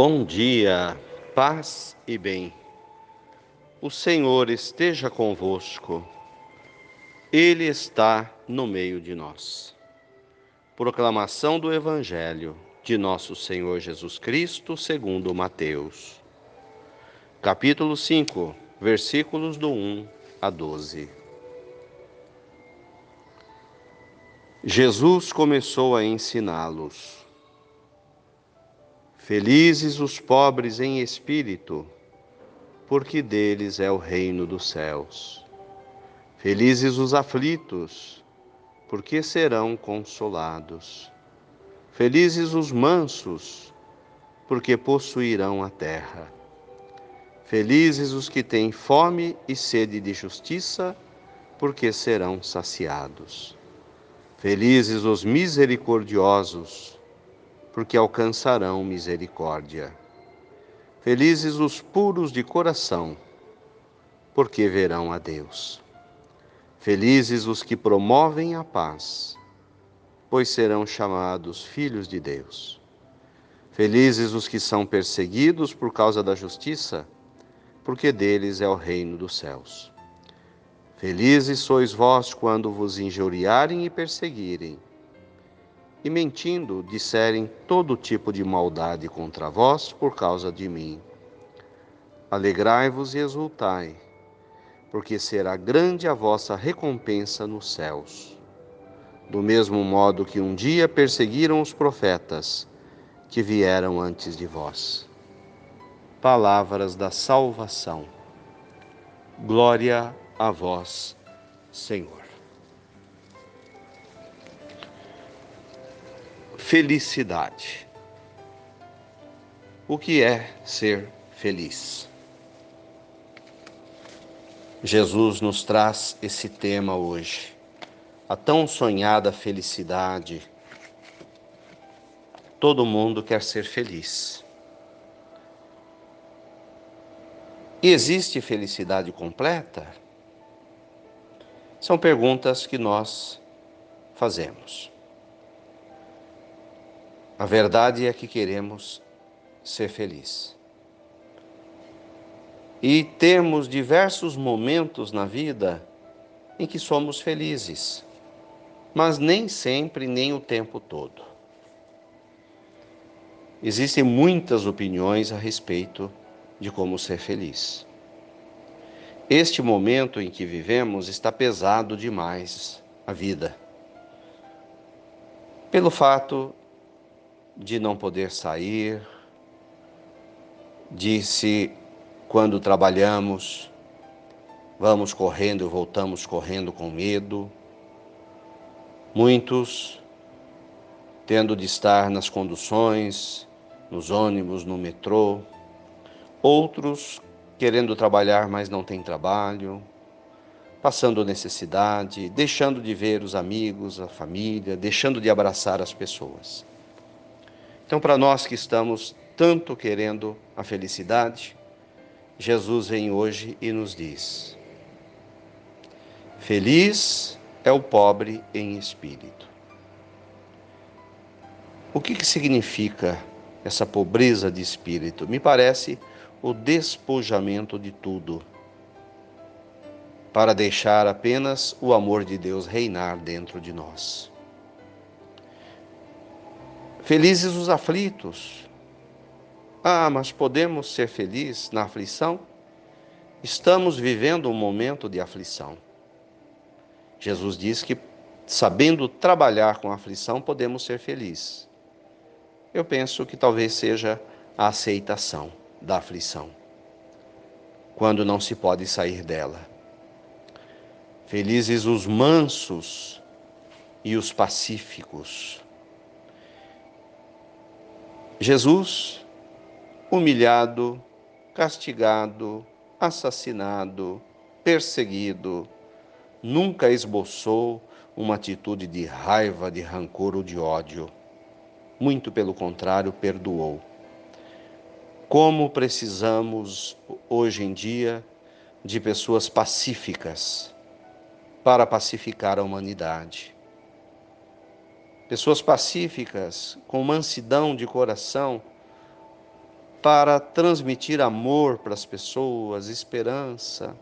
Bom dia, paz e bem. O Senhor esteja convosco, Ele está no meio de nós. Proclamação do Evangelho de Nosso Senhor Jesus Cristo, segundo Mateus. Capítulo 5, versículos do 1 a 12. Jesus começou a ensiná-los. Felizes os pobres em espírito, porque deles é o reino dos céus. Felizes os aflitos, porque serão consolados. Felizes os mansos, porque possuirão a terra. Felizes os que têm fome e sede de justiça, porque serão saciados. Felizes os misericordiosos, porque alcançarão misericórdia. Felizes os puros de coração, porque verão a Deus. Felizes os que promovem a paz, pois serão chamados filhos de Deus. Felizes os que são perseguidos por causa da justiça, porque deles é o reino dos céus. Felizes sois vós quando vos injuriarem e perseguirem e mentindo disserem todo tipo de maldade contra vós por causa de mim. Alegrai-vos e exultai, porque será grande a vossa recompensa nos céus. Do mesmo modo que um dia perseguiram os profetas que vieram antes de vós. Palavras da salvação. Glória a vós, Senhor. Felicidade. O que é ser feliz? Jesus nos traz esse tema hoje, a tão sonhada felicidade. Todo mundo quer ser feliz. E existe felicidade completa? São perguntas que nós fazemos. A verdade é que queremos ser felizes. E temos diversos momentos na vida em que somos felizes, mas nem sempre, nem o tempo todo. Existem muitas opiniões a respeito de como ser feliz. Este momento em que vivemos está pesado demais a vida. Pelo fato de não poder sair, de se, quando trabalhamos, vamos correndo e voltamos correndo com medo. Muitos tendo de estar nas conduções, nos ônibus, no metrô. Outros querendo trabalhar, mas não têm trabalho, passando necessidade, deixando de ver os amigos, a família, deixando de abraçar as pessoas. Então, para nós que estamos tanto querendo a felicidade, Jesus vem hoje e nos diz: Feliz é o pobre em espírito. O que, que significa essa pobreza de espírito? Me parece o despojamento de tudo, para deixar apenas o amor de Deus reinar dentro de nós. Felizes os aflitos. Ah, mas podemos ser felizes na aflição? Estamos vivendo um momento de aflição. Jesus diz que, sabendo trabalhar com a aflição, podemos ser felizes. Eu penso que talvez seja a aceitação da aflição, quando não se pode sair dela. Felizes os mansos e os pacíficos Jesus, humilhado, castigado, assassinado, perseguido, nunca esboçou uma atitude de raiva, de rancor ou de ódio. Muito pelo contrário, perdoou. Como precisamos hoje em dia de pessoas pacíficas para pacificar a humanidade pessoas pacíficas, com mansidão de coração, para transmitir amor para as pessoas, esperança.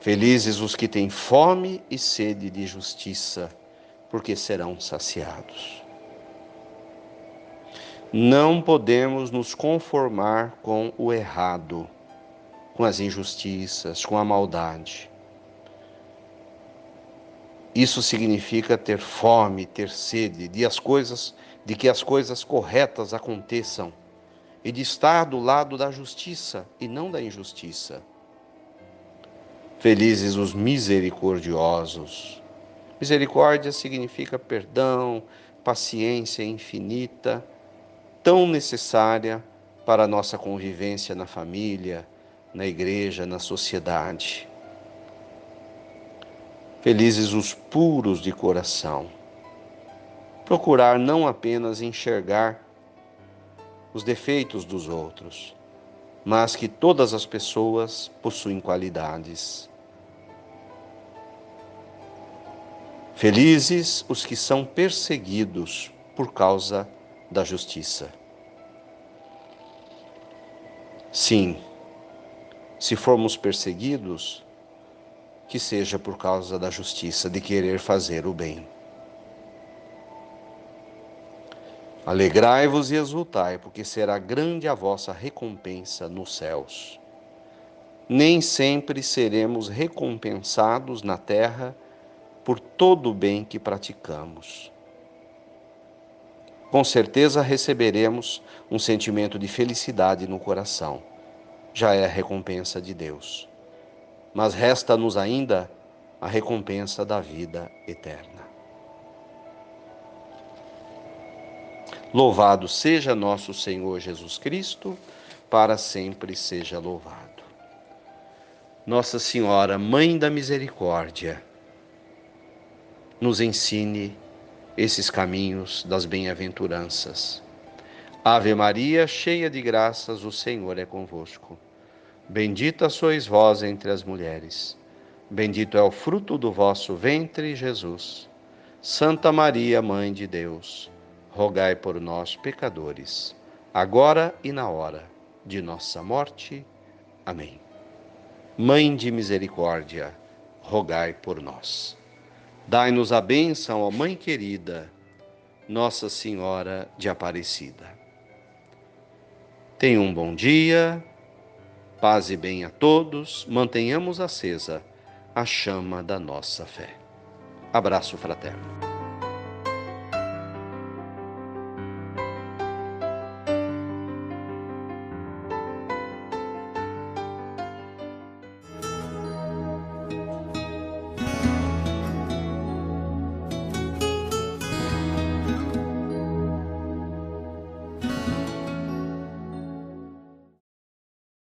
Felizes os que têm fome e sede de justiça, porque serão saciados. Não podemos nos conformar com o errado, com as injustiças, com a maldade. Isso significa ter fome, ter sede de as coisas, de que as coisas corretas aconteçam e de estar do lado da justiça e não da injustiça. Felizes os misericordiosos. Misericórdia significa perdão, paciência infinita, tão necessária para a nossa convivência na família, na igreja, na sociedade. Felizes os puros de coração. Procurar não apenas enxergar os defeitos dos outros, mas que todas as pessoas possuem qualidades. Felizes os que são perseguidos por causa da justiça. Sim, se formos perseguidos, que seja por causa da justiça, de querer fazer o bem. Alegrai-vos e exultai, porque será grande a vossa recompensa nos céus. Nem sempre seremos recompensados na terra por todo o bem que praticamos. Com certeza receberemos um sentimento de felicidade no coração. Já é a recompensa de Deus mas resta-nos ainda a recompensa da vida eterna. Louvado seja nosso Senhor Jesus Cristo, para sempre seja louvado. Nossa Senhora, Mãe da Misericórdia, nos ensine esses caminhos das bem-aventuranças. Ave Maria, cheia de graças, o Senhor é convosco. Bendita sois vós entre as mulheres. Bendito é o fruto do vosso ventre, Jesus. Santa Maria, Mãe de Deus, rogai por nós, pecadores, agora e na hora de nossa morte. Amém. Mãe de misericórdia, rogai por nós. Dai-nos a bênção, ó Mãe querida, Nossa Senhora de Aparecida. Tenha um bom dia Paz e bem a todos, mantenhamos acesa a chama da nossa fé. Abraço fraterno.